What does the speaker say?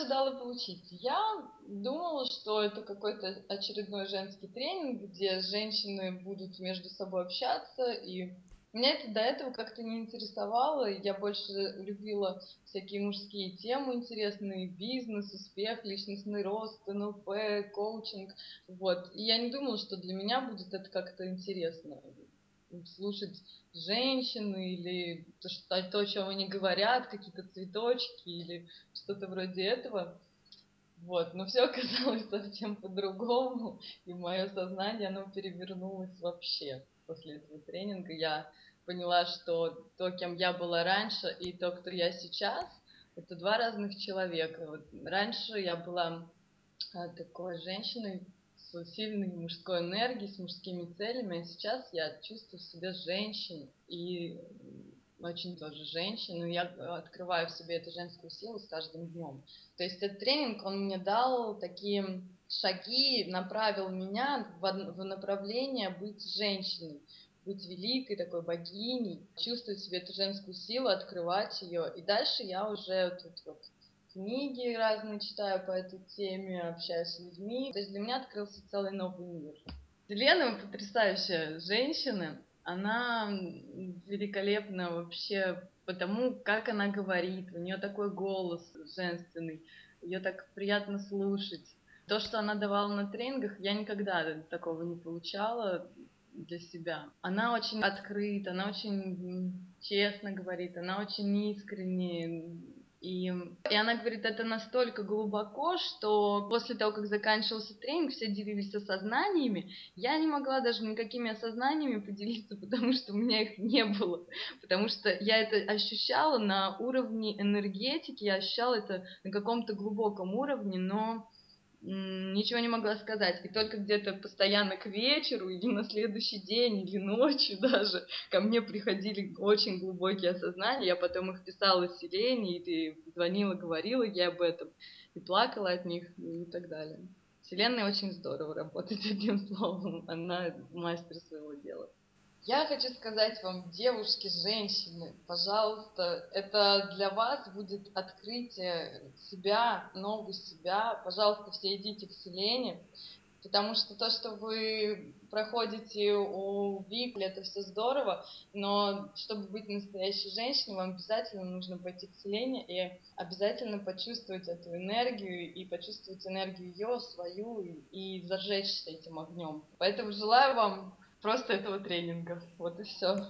ожидала получить? Я думала, что это какой-то очередной женский тренинг, где женщины будут между собой общаться, и меня это до этого как-то не интересовало, я больше любила всякие мужские темы интересные, бизнес, успех, личностный рост, НЛП, коучинг, вот. И я не думала, что для меня будет это как-то интересно слушать женщины или то, что, то, о чем они говорят, какие-то цветочки или что-то вроде этого. Вот, но все оказалось совсем по-другому, и мое сознание, оно перевернулось вообще после этого тренинга. Я поняла, что то, кем я была раньше, и то, кто я сейчас, это два разных человека. Вот раньше я была а, такой женщиной, с сильной мужской энергией, с мужскими целями, а сейчас я чувствую себя женщиной и очень тоже женщину, я открываю в себе эту женскую силу с каждым днем. То есть этот тренинг, он мне дал такие шаги, направил меня в направление быть женщиной, быть великой такой богиней, чувствовать в себе эту женскую силу, открывать ее. И дальше я уже тут вот книги разные читаю по этой теме, общаюсь с людьми. То есть для меня открылся целый новый мир. Елена потрясающая женщина, она великолепна вообще потому, как она говорит, у нее такой голос женственный, ее так приятно слушать. То, что она давала на тренингах, я никогда такого не получала для себя. Она очень открыта, она очень честно говорит, она очень искренне и, и она говорит, это настолько глубоко, что после того, как заканчивался тренинг, все делились осознаниями. Я не могла даже никакими осознаниями поделиться, потому что у меня их не было. Потому что я это ощущала на уровне энергетики, я ощущала это на каком-то глубоком уровне, но ничего не могла сказать. И только где-то постоянно к вечеру или на следующий день, или ночью даже ко мне приходили очень глубокие осознания. Я потом их писала Селене, и звонила, говорила ей об этом, и плакала от них, и так далее. Вселенная очень здорово работает одним словом. Она мастер своего дела. Я хочу сказать вам, девушки, женщины, пожалуйста, это для вас будет открытие себя, нового себя. Пожалуйста, все идите к Селене, потому что то, что вы проходите у Викли, это все здорово, но чтобы быть настоящей женщиной, вам обязательно нужно пойти к Селене и обязательно почувствовать эту энергию и почувствовать энергию ее, свою, и зажечься этим огнем. Поэтому желаю вам просто этого тренинга. Вот и все.